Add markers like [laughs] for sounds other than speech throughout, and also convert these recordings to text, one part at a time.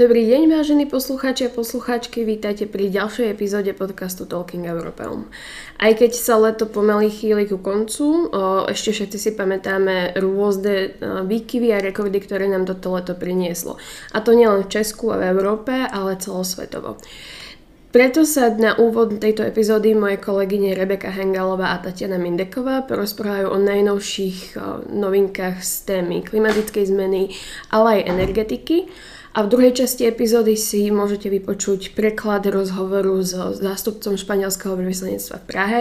Dobrý deň, vážení poslucháči a poslucháčky, vítajte pri ďalšej epizóde podcastu Talking Europeum. Aj keď sa leto pomaly chýli ku koncu, ešte všetci si pamätáme rôzne výkyvy a rekordy, ktoré nám toto leto prinieslo. A to nielen v Česku a v Európe, ale celosvetovo. Preto sa na úvod tejto epizódy moje kolegyne Rebeka Hengalová a Tatiana Mindeková porozprávajú o najnovších novinkách z témy klimatickej zmeny, ale aj energetiky. A v druhej časti epizódy si môžete vypočuť preklad rozhovoru s zástupcom španielského veľvyslanectva v Prahe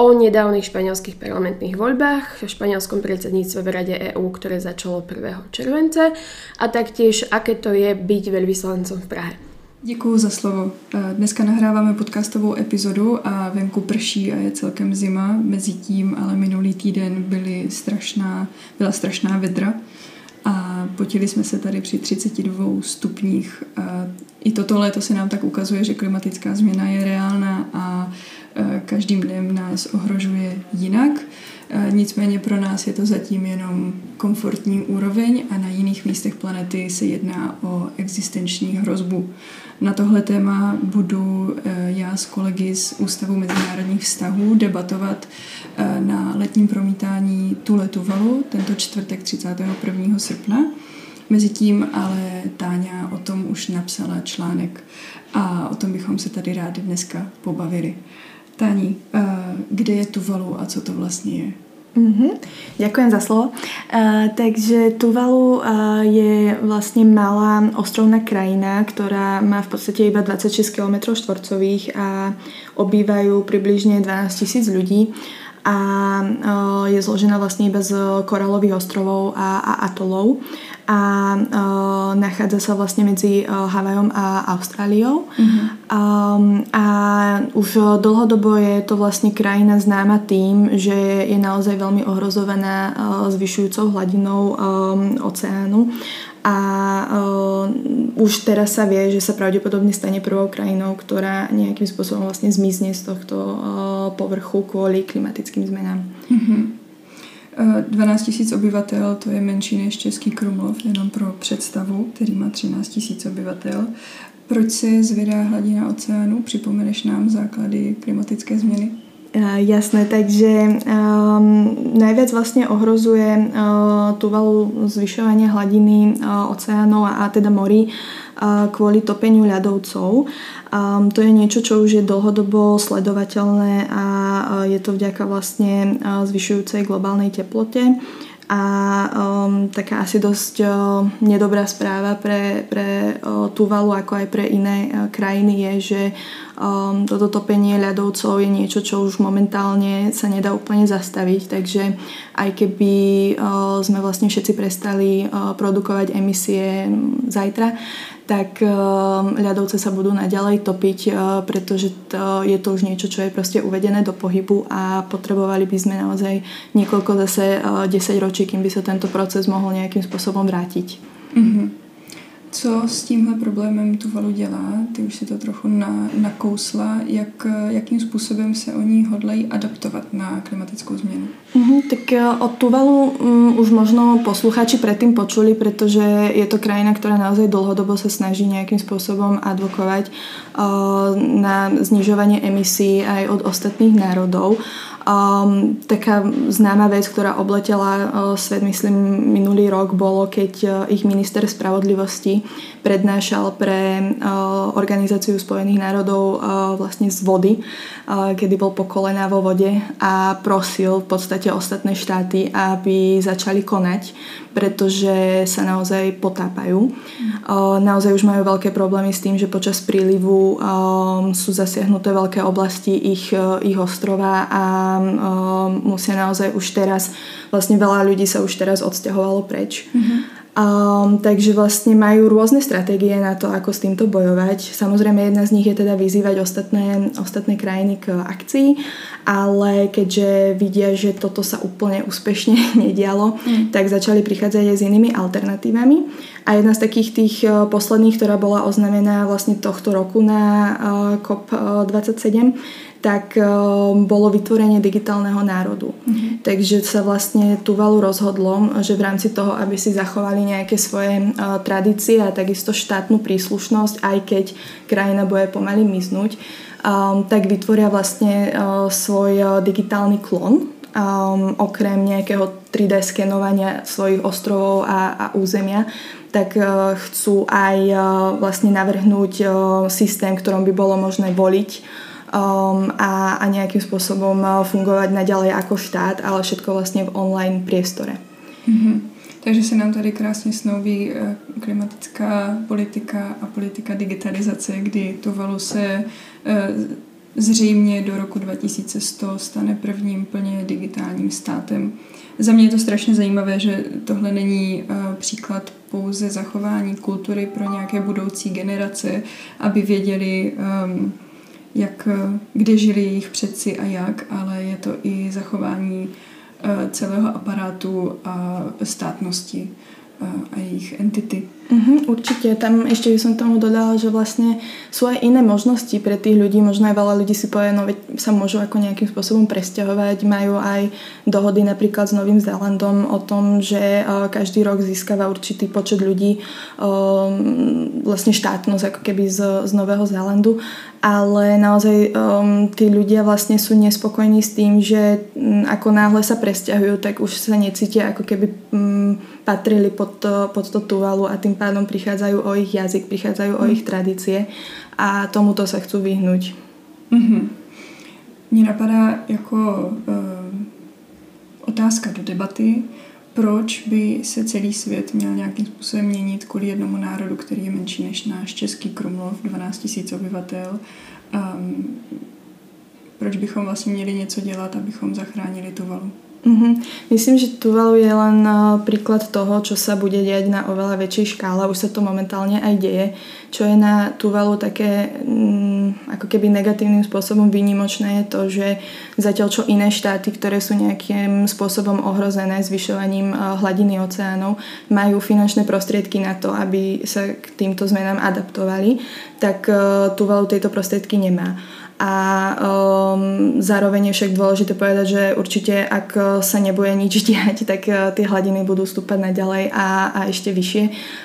o nedávnych španielských parlamentných voľbách v španielskom predsedníctve v Rade EÚ, ktoré začalo 1. července a taktiež, aké to je byť veľvyslancom v Prahe. Děkuji za slovo. Eh, dneska nahráváme podcastovou epizodu a venku prší a je celkem zima. Mezitím ale minulý týden byly strašná, byla strašná vedra potili jsme se tady při 32 stupních. A I toto léto se nám tak ukazuje, že klimatická změna je reálná a každým dnem nás ohrožuje jinak. Nicméně pro nás je to zatím jenom komfortní úroveň a na jiných místech planety se jedná o existenční hrozbu. Na tohle téma budu eh, já s kolegy z Ústavu mezinárodních vztahů debatovat eh, na letním promítání Tule Tuvalu tento čtvrtek 31. srpna. Mezitím ale Táňa o tom už napsala článek a o tom bychom se tady rádi dneska pobavili. Táni, eh, kde je Tuvalu a co to vlastně je? Mm-hmm. Ďakujem za slovo. Uh, takže Tuvalu uh, je vlastne malá ostrovná krajina, ktorá má v podstate iba 26 km štvorcových a obývajú približne 12 tisíc ľudí a uh, je zložená vlastne iba z koralových ostrovov a, a atolov a uh, nachádza sa vlastne medzi uh, Havajom a Austráliou. Mm-hmm. Um, a už dlhodobo je to vlastne krajina známa tým, že je naozaj veľmi ohrozovaná uh, zvyšujúcou hladinou um, oceánu a uh, už teraz sa vie, že sa pravdepodobne stane prvou krajinou, ktorá nejakým spôsobom vlastne zmizne z tohto uh, povrchu kvôli klimatickým zmenám. Mm-hmm. 12 tisíc obyvatel, to je menší než Český Krumlov, jenom pro představu, který má 13 tisíc obyvatel. Proč se zvedá hladina oceánu? Připomeneš nám základy klimatické změny? Uh, jasné, takže um, najviac vlastne ohrozuje uh, Tuvalu zvyšovanie hladiny uh, oceánov a, a teda morí uh, kvôli topeniu ľadovcov. Um, to je niečo, čo už je dlhodobo sledovateľné a uh, je to vďaka vlastne uh, zvyšujúcej globálnej teplote. A um, taká asi dosť uh, nedobrá správa pre, pre uh, Tuvalu ako aj pre iné uh, krajiny je, že um, toto topenie ľadovcov je niečo, čo už momentálne sa nedá úplne zastaviť. Takže aj keby uh, sme vlastne všetci prestali uh, produkovať emisie zajtra, tak eh, ľadovce sa budú naďalej topiť, pretože to, je to už niečo, čo je proste uvedené do pohybu a potrebovali by sme naozaj niekoľko zase 10 eh, ročí, kým by sa tento proces mohol nejakým spôsobom vrátiť. Mm-hmm. Co s tímhle problémem Tuvalu dělá? Ty už si to trochu na, nakousla. Jak, jakým způsobem se oni hodlají adaptovat na klimatickou změnu? Uh-huh, tak eh, od Tuvalu um, už možno poslucháči predtým počuli, pretože je to krajina, ktorá naozaj dlhodobo sa snaží nejakým spôsobom advokovať uh, na znižovanie emisí aj od ostatných národov. Um, taká známa vec, ktorá obletela uh, svet, myslím, minulý rok, bolo, keď uh, ich minister spravodlivosti prednášal pre uh, Organizáciu spojených národov uh, vlastne z vody, uh, kedy bol po kolená vo vode a prosil v podstate ostatné štáty, aby začali konať, pretože sa naozaj potápajú. Uh, naozaj už majú veľké problémy s tým, že počas prílivu um, sú zasiahnuté veľké oblasti ich, uh, ich ostrova a um, musia naozaj už teraz, vlastne veľa ľudí sa už teraz odsťahovalo preč. Mm-hmm. Um, takže vlastne majú rôzne stratégie na to, ako s týmto bojovať. Samozrejme, jedna z nich je teda vyzývať ostatné, ostatné krajiny k akcii, ale keďže vidia, že toto sa úplne úspešne [laughs] nedialo, mm. tak začali prichádzať aj s inými alternatívami. A jedna z takých tých uh, posledných, ktorá bola oznamená vlastne tohto roku na uh, COP27, tak bolo vytvorenie digitálneho národu. Mm-hmm. Takže sa vlastne Tuvalu rozhodlo, že v rámci toho, aby si zachovali nejaké svoje tradície a takisto štátnu príslušnosť, aj keď krajina bude pomaly miznúť, tak vytvoria vlastne svoj digitálny klon, um, okrem nejakého 3D skenovania svojich ostrovov a, a územia, tak uh, chcú aj uh, vlastne navrhnúť uh, systém, ktorom by bolo možné voliť um, a, a nejakým spôsobom uh, fungovať naďalej ako štát, ale všetko vlastne v online priestore. Mm-hmm. Takže se nám tady krásně snoubí uh, klimatická politika a politika digitalizace, kdy Tuvalu se uh, zřejmě do roku 2100 stane prvním plně digitálním státem. Za mě je to strašně zajímavé, že tohle není příklad pouze zachování kultury pro nějaké budoucí generace, aby věděli, um, jak, kde žili jejich předci a jak, ale je to i zachování uh, celého aparátu a státnosti a jejich entity. Uh-huh, určite. Tam by som tomu dodala, že vlastne sú aj iné možnosti pre tých ľudí. Možno aj veľa ľudí si povie, no veď sa môžu ako nejakým spôsobom presťahovať. Majú aj dohody napríklad s Novým Zélandom o tom, že každý rok získava určitý počet ľudí uh, vlastne štátnosť ako keby z, z Nového Zélandu ale naozaj tí ľudia vlastne sú nespokojní s tým, že ako náhle sa presťahujú, tak už sa necítia ako keby patrili pod to, pod to Tuvalu a tým pádom prichádzajú o ich jazyk, prichádzajú mm. o ich tradície a tomuto sa chcú vyhnúť. Mm-hmm. Mně napadá jako uh, otázka do debaty, proč by se celý svět měl nějakým způsobem měnit kvůli jednomu národu, který je menší než náš Český Krumlov, 12 000 obyvatel. Um, proč bychom vlastně měli něco dělat, abychom zachránili tu valu? Mm-hmm. Myslím, že Tuvalu je len uh, príklad toho, čo sa bude diať na oveľa väčšej škále. Už sa to momentálne aj deje. Čo je na Tuvalu také um, ako keby negatívnym spôsobom výnimočné je to, že zatiaľ čo iné štáty, ktoré sú nejakým spôsobom ohrozené zvyšovaním uh, hladiny oceánov, majú finančné prostriedky na to, aby sa k týmto zmenám adaptovali, tak uh, Tuvalu tieto prostriedky nemá a um, zároveň je však dôležité povedať, že určite ak sa nebude nič [laughs] diať, tak uh, tie hladiny budú stúpať naďalej a, a ešte vyššie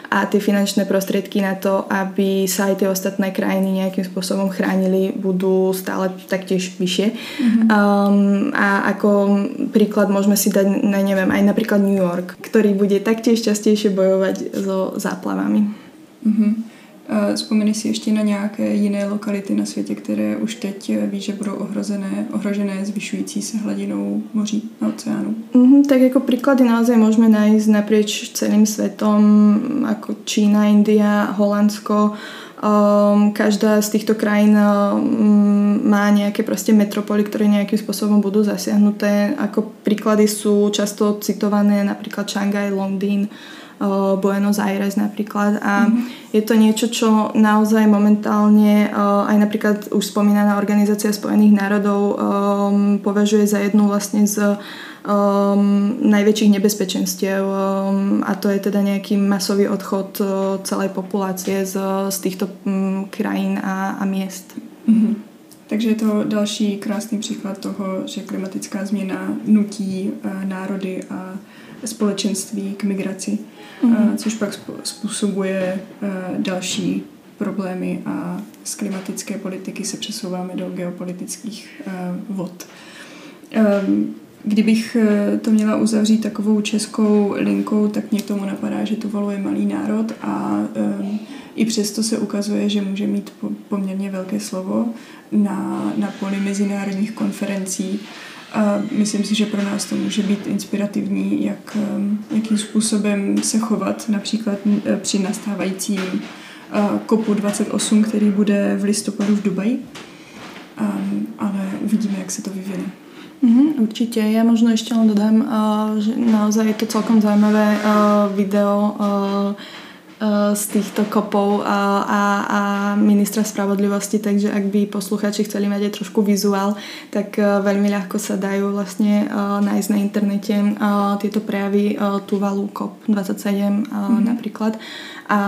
a tie finančné prostriedky na to, aby sa aj tie ostatné krajiny nejakým spôsobom chránili, budú stále taktiež vyššie. Mm-hmm. Um, a ako príklad môžeme si dať, na, neviem, aj napríklad New York, ktorý bude taktiež častejšie bojovať so záplavami. Mm-hmm. Vzpomeni si ještě na nějaké jiné lokality na světě, které už teď ví, že budou ohrozené, ohrožené zvyšující se hladinou moří a oceánu? Mm-hmm, tak jako príklady naozaj môžeme nájsť naprieč celým svetom, ako Čína, India, Holandsko. Um, každá z týchto krajín um, má nejaké proste metropoly, ktoré nejakým spôsobom budú zasiahnuté. Ako príklady sú často citované napríklad Šangaj, Londýn, uh, Buenos Aires napríklad a mm-hmm. je to niečo, čo naozaj momentálne uh, aj napríklad už spomínaná Organizácia spojených národov um, považuje za jednu vlastne z um, najväčších nebezpečenstiev um, a to je teda nejaký masový odchod uh, celej populácie z, z týchto um, krajín a, a miest. Mm-hmm. Takže je to další krásný příklad toho, že klimatická změna nutí uh, národy a společenství k migraci mm-hmm. což pak způsobuje eh, další problémy a z klimatické politiky se přesouváme do geopolitických eh, vod. Ehm, kdybych to měla uzavřít takovou českou linkou, tak mě k tomu napadá, že Tuvalu je malý národ a um, i přesto se ukazuje, že může mít poměrně velké slovo na, na poli mezinárodních konferencí a myslím si, že pro nás to může být inspirativní, jak, um, jakým způsobem se chovat například eh, při nastávajícím COPu uh, 28, který bude v listopadu v Dubaji. Um, ale uvidíme, jak se to vyvine. Mm, určite. Ja možno ešte len dodám, uh, že naozaj je to celkom zaujímavé uh, video z týchto kopov a, a, a ministra spravodlivosti, takže ak by posluchači chceli mať aj trošku vizuál, tak veľmi ľahko sa dajú vlastne nájsť na internete tieto prejavy Tuvalu COP27 mm-hmm. napríklad a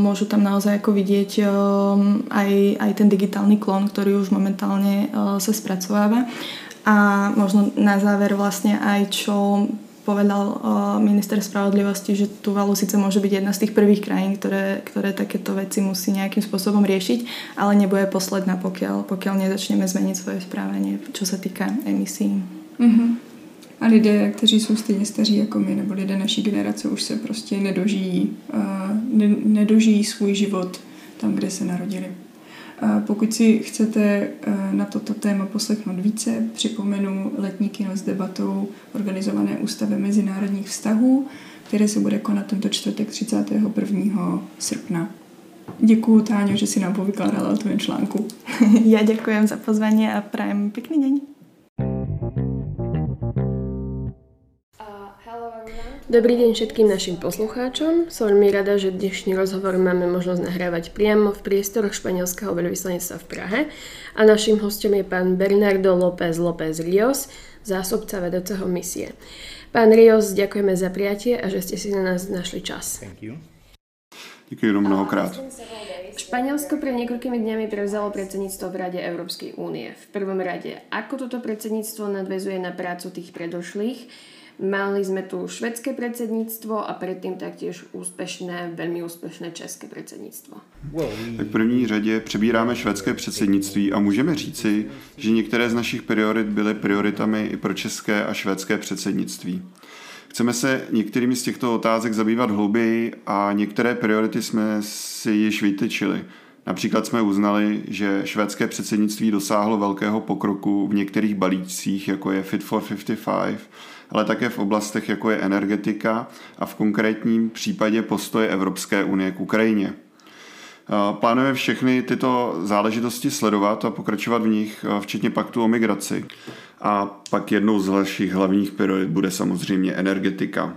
môžu tam naozaj ako vidieť aj, aj ten digitálny klon, ktorý už momentálne sa spracováva. A možno na záver vlastne aj čo povedal minister spravodlivosti, že Tuvalu síce môže byť jedna z tých prvých krajín, ktoré, ktoré takéto veci musí nejakým spôsobom riešiť, ale nebude posledná, pokiaľ, pokiaľ nezačneme zmeniť svoje správanie, čo sa týka emisí. Mm-hmm. A lidé, kteří jsou stejně staří jako my, nebo lidé naší generace, už se prostě nedožijí, uh, ne, nedožijí svůj život tam, kde se narodili. Pokud si chcete eh, na toto téma poslechnout více, připomenu letní kino s debatou organizované Ústavem mezinárodních vztahů, které se bude konat tento čtvrtek 31. srpna. Děkuji, Táňo, že si nám povykládala o tom článku. [laughs] Já děkuji za pozvání a prajem pěkný den. Dobrý deň všetkým našim poslucháčom. Som veľmi rada, že dnešný rozhovor máme možnosť nahrávať priamo v priestoroch španielského veľvyslanectva v Prahe a našim hostom je pán Bernardo López López Rios, zásobca vedúceho misie. Pán Rios, ďakujeme za prijatie a že ste si na nás našli čas. Thank you. Děkuji mnohokrát. Španielsko pred niekoľkými dňami prevzalo predsedníctvo v Rade Európskej únie. V prvom rade, ako toto predsedníctvo nadvezuje na prácu tých predošlých Mali sme tu švedské predsedníctvo a predtým taktiež úspešné, veľmi úspešné české předsednictvo. Tak v první řadě přebíráme švédské předsednictví a můžeme říci, že některé z našich priorit byly prioritami i pro české a švédské předsednictví. Chceme se některými z těchto otázek zabývat hlouběji a některé priority jsme si již vytyčili. Například jsme uznali, že švédské předsednictví dosáhlo velkého pokroku v některých balíčcích, jako je Fit for 55, ale také v oblastech, jako je energetika a v konkrétním případě postoje Evropské unie k Ukrajině. Plánujeme všechny tyto záležitosti sledovat a pokračovat v nich, včetně paktu o migraci. A pak jednou z našich hlavních priorit bude samozřejmě energetika.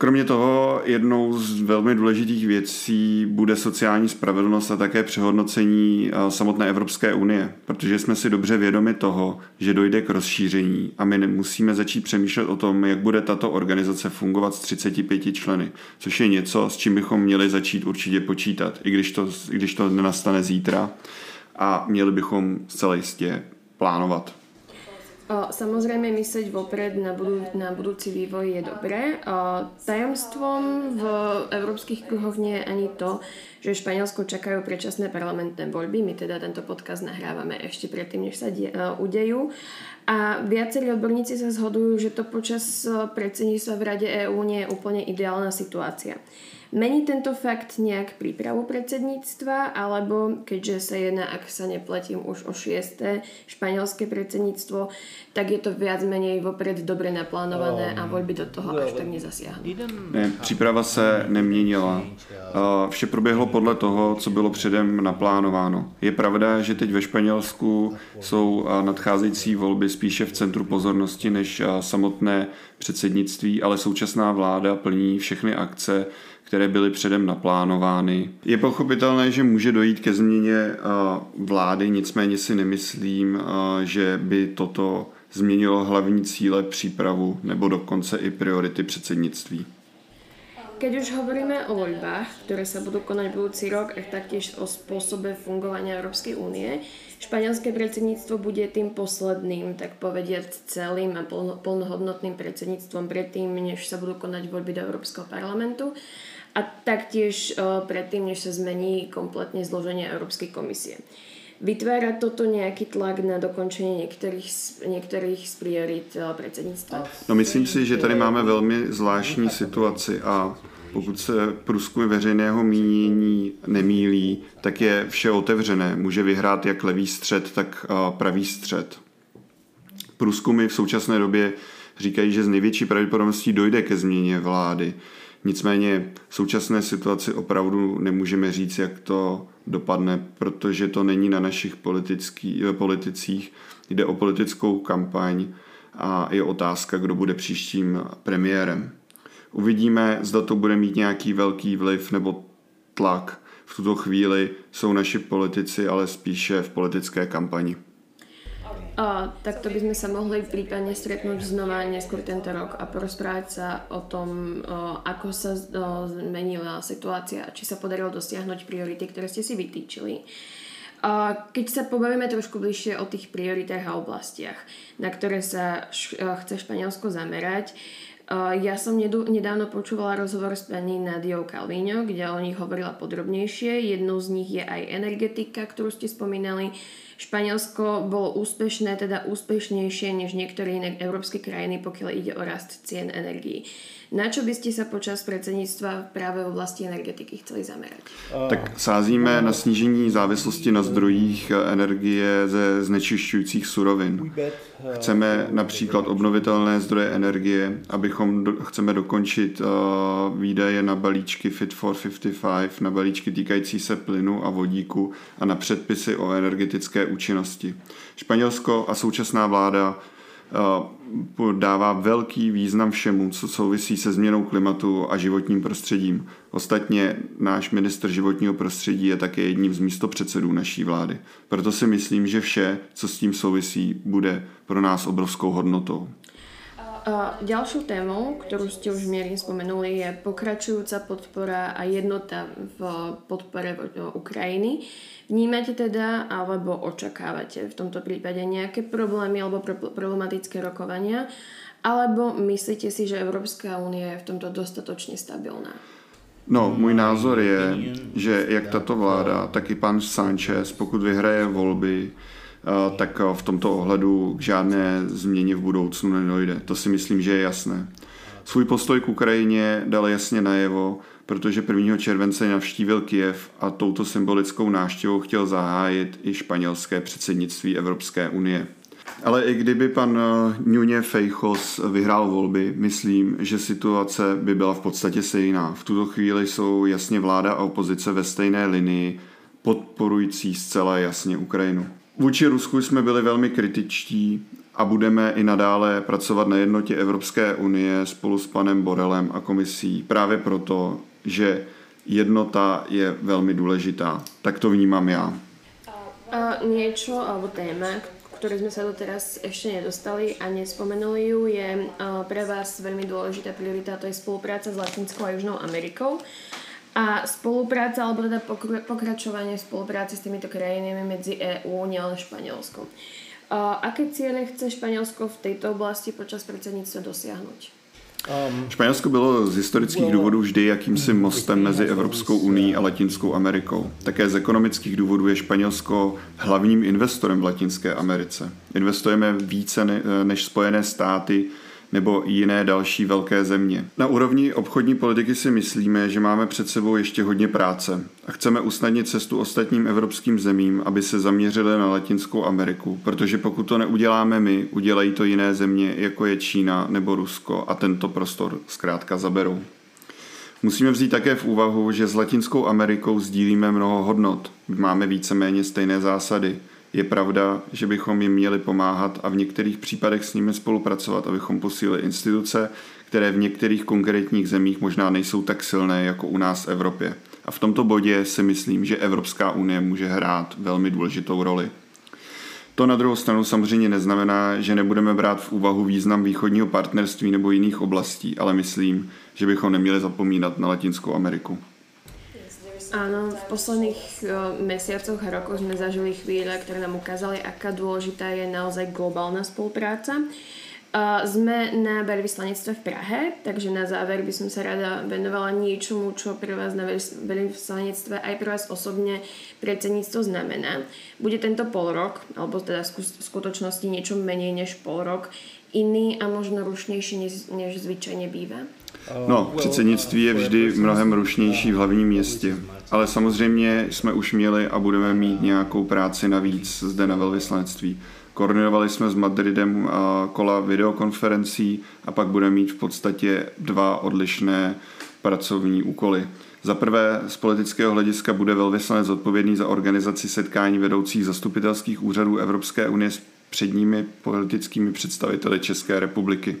Kromě toho jednou z velmi důležitých věcí bude sociální spravedlnost a také přehodnocení eh, samotné Evropské unie, protože jsme si dobře vědomi toho, že dojde k rozšíření a my musíme začít přemýšlet o tom, jak bude tato organizace fungovat s 35 členy, což je něco, s čím bychom měli začít určitě počítat, i když to, i když to nenastane zítra a měli bychom zcela jistě plánovat. Samozrejme, myslieť vopred na, budú, na budúci vývoj je dobré. Tajomstvom v európskych kruhoch nie je ani to, že Španielsko čakajú predčasné parlamentné voľby. My teda tento podcast nahrávame ešte predtým, než sa udejú. A viacerí odborníci sa zhodujú, že to počas predsedníctva v Rade EÚ nie je úplne ideálna situácia. Mení tento fakt nejak prípravu predsedníctva, alebo keďže sa jedná, ak sa nepletím, už o šiesté španielské predsedníctvo, tak je to viac menej vopred dobre naplánované a voľby do toho až tak nezasiahnu. Ne, příprava se neměnila. Vše proběhlo podle toho, co bylo předem naplánováno. Je pravda, že teď ve Španělsku jsou nadcházející volby spíše v centru pozornosti než samotné předsednictví, ale současná vláda plní všechny akce, které byly předem naplánovány. Je pochopitelné, že může dojít ke změně vlády, nicméně si nemyslím, že by toto změnilo hlavní cíle, přípravu nebo dokonce i priority předsednictví. Keď už hovoríme o voľbách, ktoré sa budú konať budúci rok a taktiež o spôsobe fungovania Európskej únie, španielské predsedníctvo bude tým posledným, tak povediať celým a plnohodnotným predsedníctvom predtým, než sa budú konať voľby do Európskeho parlamentu a taktiež predtým, než sa zmení kompletne zloženie Európskej komisie. Vytvára toto nějaký tlak na dokončení některých, některých z priorit předsednictva? No myslím si, že tady máme velmi zvláštní situaci a pokud se průzkumy veřejného mínění nemílí, tak je vše otevřené. Může vyhrát jak levý střed, tak pravý střed. Průzkumy v současné době říkají, že z největší pravděpodobností dojde ke změně vlády. Nicméně v současné situaci opravdu nemůžeme říct, jak to dopadne, protože to není na našich politický, eh, politicích. Jde o politickou kampaň a je otázka, kdo bude příštím premiérem. Uvidíme, zda to bude mít nějaký velký vliv nebo tlak. V tuto chvíli jsou naši politici ale spíše v politické kampani. A, tak to by sme sa mohli prípadne stretnúť znova neskôr tento rok a porozprávať sa o tom, o, ako sa o, zmenila situácia a či sa podarilo dosiahnuť priority, ktoré ste si vytýčili. A keď sa pobavíme trošku bližšie o tých prioritách a oblastiach, na ktoré sa š- chce Španielsko zamerať, ja som nedávno počúvala rozhovor s pani Nadiou Calvino, kde o nich hovorila podrobnejšie. Jednou z nich je aj energetika, ktorú ste spomínali. Španielsko bolo úspešné, teda úspešnejšie než niektoré iné európske krajiny, pokiaľ ide o rast cien energií. Na čo by ste sa počas predsednictva práve v oblasti energetiky chceli zamerať? Tak sázíme na snížení závislosti na zdrojích energie ze znečišťujících surovin. Chceme například obnovitelné zdroje energie, abychom do, chceme dokončit uh, výdaje na balíčky Fit for 55, na balíčky týkající se plynu a vodíku a na předpisy o energetické účinnosti. Španělsko a současná vláda dává velký význam všemu, co souvisí se změnou klimatu a životním prostředím. Ostatně náš ministr životního prostředí je také jedním z místopředsedů naší vlády. Proto si myslím, že vše, co s tím souvisí, bude pro nás obrovskou hodnotou. Ďalšou témou, ktorú ste už mierim spomenuli, je pokračujúca podpora a jednota v podpore Ukrajiny. Vnímate teda alebo očakávate v tomto prípade nejaké problémy alebo problematické rokovania? Alebo myslíte si, že Európska únia je v tomto dostatočne stabilná? No, můj názor je, že jak tato vláda, tak i pan Sanchez, pokud vyhraje volby, tak v tomto ohledu k žádné změně v budoucnu nedojde. To si myslím, že je jasné. Svůj postoj k Ukrajině dal jasně najevo, protože 1. července navštívil Kiev a touto symbolickou návštěvou chtěl zahájit i španělské předsednictví Evropské unie. Ale i kdyby pan eh, Nuně Fejchos vyhrál volby, myslím, že situace by byla v podstatě stejná. V tuto chvíli jsou jasně vláda a opozice ve stejné linii, podporující zcela jasně Ukrajinu. Vůči Rusku jsme byli velmi kritičtí a budeme i nadále pracovat na jednotě Evropské unie spolu s panem Borelem a komisí právě proto, že jednota je velmi důležitá. Tak to vnímám já. A niečo alebo téma, ktoré sme sa doteraz ešte nedostali a nespomenuli ju, je pre vás veľmi dôležitá priorita, to je spolupráca s Latinskou a Južnou Amerikou. A spolupráca, alebo teda pokračovanie v spolupráci s týmito krajinami medzi EÚ, nielen Španielskom. Aké ciele chce Španielsko v tejto oblasti počas predsedníctva dosiahnuť? Španělsko bylo z historických důvodů vždy jakýmsi mostem mezi Evropskou unii a Latinskou Amerikou. Také z ekonomických důvodů je Španělsko hlavním investorem v Latinské Americe. Investujeme více než Spojené státy nebo jiné další velké země. Na úrovni obchodní politiky si myslíme, že máme před sebou ještě hodně práce a chceme usnadnit cestu ostatním evropským zemím, aby se zaměřili na Latinskou Ameriku, protože pokud to neuděláme my, udělají to jiné země, jako je Čína nebo Rusko a tento prostor zkrátka zaberou. Musíme vzít také v úvahu, že s Latinskou Amerikou sdílíme mnoho hodnot, máme víceméně stejné zásady – je pravda, že bychom jim měli pomáhat a v některých případech s nimi spolupracovat, abychom posílili instituce, které v některých konkrétních zemích možná nejsou tak silné jako u nás v Evropě. A v tomto bodě si myslím, že Evropská unie může hrát velmi důležitou roli. To na druhou stranu samozřejmě neznamená, že nebudeme brát v úvahu význam východního partnerství nebo jiných oblastí, ale myslím, že bychom neměli zapomínat na Latinskou Ameriku. Áno, v posledných mesiacoch a rokoch sme zažili chvíle, ktoré nám ukázali, aká dôležitá je naozaj globálna spolupráca. Uh, sme na veľvyslanectve v Prahe, takže na záver by som sa rada venovala niečomu, čo pre vás na veľvyslanectve aj pre vás osobne predsedníctvo znamená. Bude tento pol rok, alebo teda v skutočnosti niečo menej než pol rok, iný a možno rušnejší než, než zvyčajne býva? No, předsednictví je vždy mnohem rušnější v hlavním městě, ale samozřejmě jsme už měli a budeme mít nějakou práci navíc zde na velvyslanectví. Koordinovali jsme s Madridem kola videokonferencí a pak budeme mít v podstatě dva odlišné pracovní úkoly. Za prvé, z politického hlediska bude velvyslanec odpovědný za organizaci setkání vedoucích zastupitelských úřadů Evropské unie s předními politickými představiteli České republiky.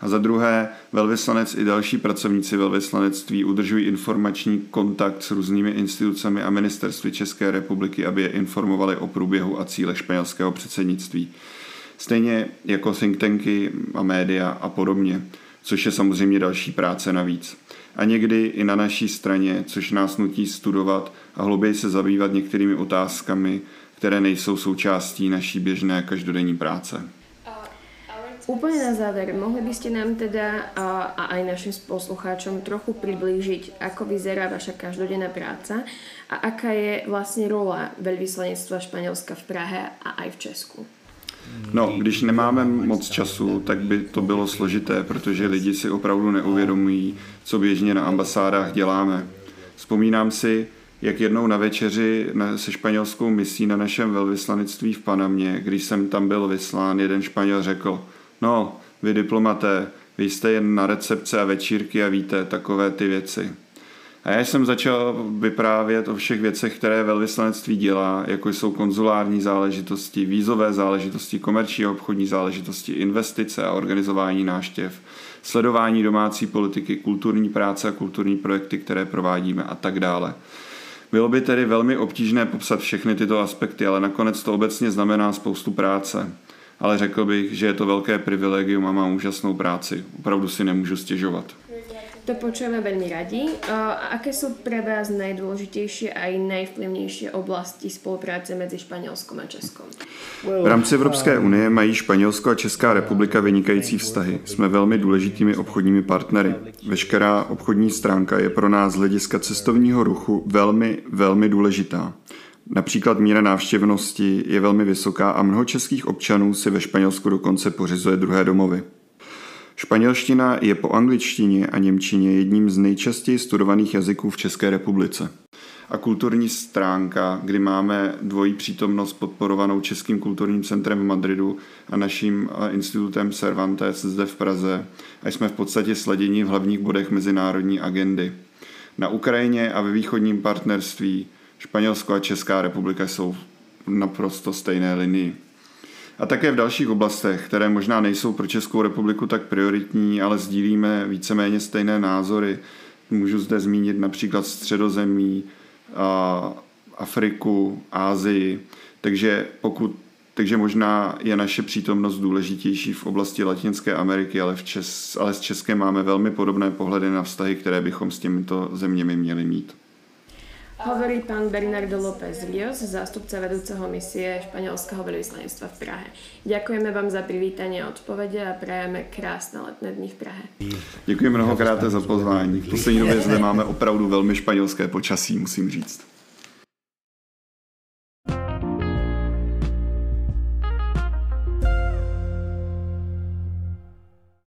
A za druhé, velvyslanec i další pracovníci velvyslanectví udržují informační kontakt s různými institucemi a ministerstvy České republiky, aby je informovali o průběhu a cíle španělského předsednictví. Stejně jako think tanky a média a podobně, což je samozřejmě další práce navíc. A někdy i na naší straně, což nás nutí studovat a hlouběji se zabývat některými otázkami, které nejsou součástí naší běžné každodenní práce. Úplne na záver, mohli by ste nám teda a, a aj našim poslucháčom trochu priblížiť, ako vyzerá vaša každodenná práca a aká je vlastne rola veľvyslanectva Španielska v Prahe a aj v Česku? No, když nemáme moc času, tak by to bylo složité, protože lidi si opravdu neuvědomují, co běžně na ambasádách děláme. Vzpomínám si, jak jednou na večeři se španělskou misí na našem velvyslanectví v Panamě, když jsem tam byl vyslán, jeden Španěl řekl, no, vy diplomaté, vy jste jen na recepce a večírky a víte takové ty věci. A já jsem začal vyprávět o všech věcech, které velvyslanectví dělá, jako jsou konzulární záležitosti, vízové záležitosti, komerční a obchodní záležitosti, investice a organizování náštěv, sledování domácí politiky, kulturní práce a kulturní projekty, které provádíme a tak dále. Bylo by tedy velmi obtížné popsat všechny tyto aspekty, ale nakonec to obecně znamená spoustu práce. Ale řekl bych, že je to velké privilegium a mám úžasnou práci. Opravdu si nemůžu stěžovat. To počujeme veľmi radi. A aké sú pre vás najdôležitejšie a aj najvplyvnejšie oblasti spolupráce mezi Španělskom a Českom? V rámci Evropské unie mají Španělsko a Česká republika vynikající vztahy. Jsme velmi důležitými obchodními partnery. Veškerá obchodní stránka je pro nás z hlediska cestovního ruchu velmi, velmi důležitá. Například míra návštěvnosti je velmi vysoká a mnoho českých občanů si ve Španělsku dokonce pořizuje druhé domovy. Španělština je po angličtině a němčině jedním z nejčastěji studovaných jazyků v České republice. A kulturní stránka, kdy máme dvojí přítomnost podporovanou Českým kulturním centrem v Madridu a naším institutem Cervantes zde v Praze a jsme v podstatě sleděni v hlavních bodech mezinárodní agendy. Na Ukrajině a ve východním partnerství Španělsko a Česká republika jsou naprosto stejné linii a také v dalších oblastech, které možná nejsou pro Českou republiku tak prioritní, ale sdílíme víceméně stejné názory. Můžu zde zmínit například středozemí, Afriku, Ázii. Takže pokud takže možná je naše přítomnost důležitější v oblasti Latinské Ameriky, ale, v Čes, ale s Českem máme velmi podobné pohledy na vztahy, které bychom s těmito zeměmi měli mít. Hovorí pán Bernardo López Rios, zástupca vedúceho misie španielského veľvyslanectva v Prahe. Ďakujeme vám za privítanie a odpovede a prajeme krásné letné dny v Prahe. Děkuji mnohokrát za pozvání. V poslední době zde máme opravdu velmi španělské počasí, musím říct.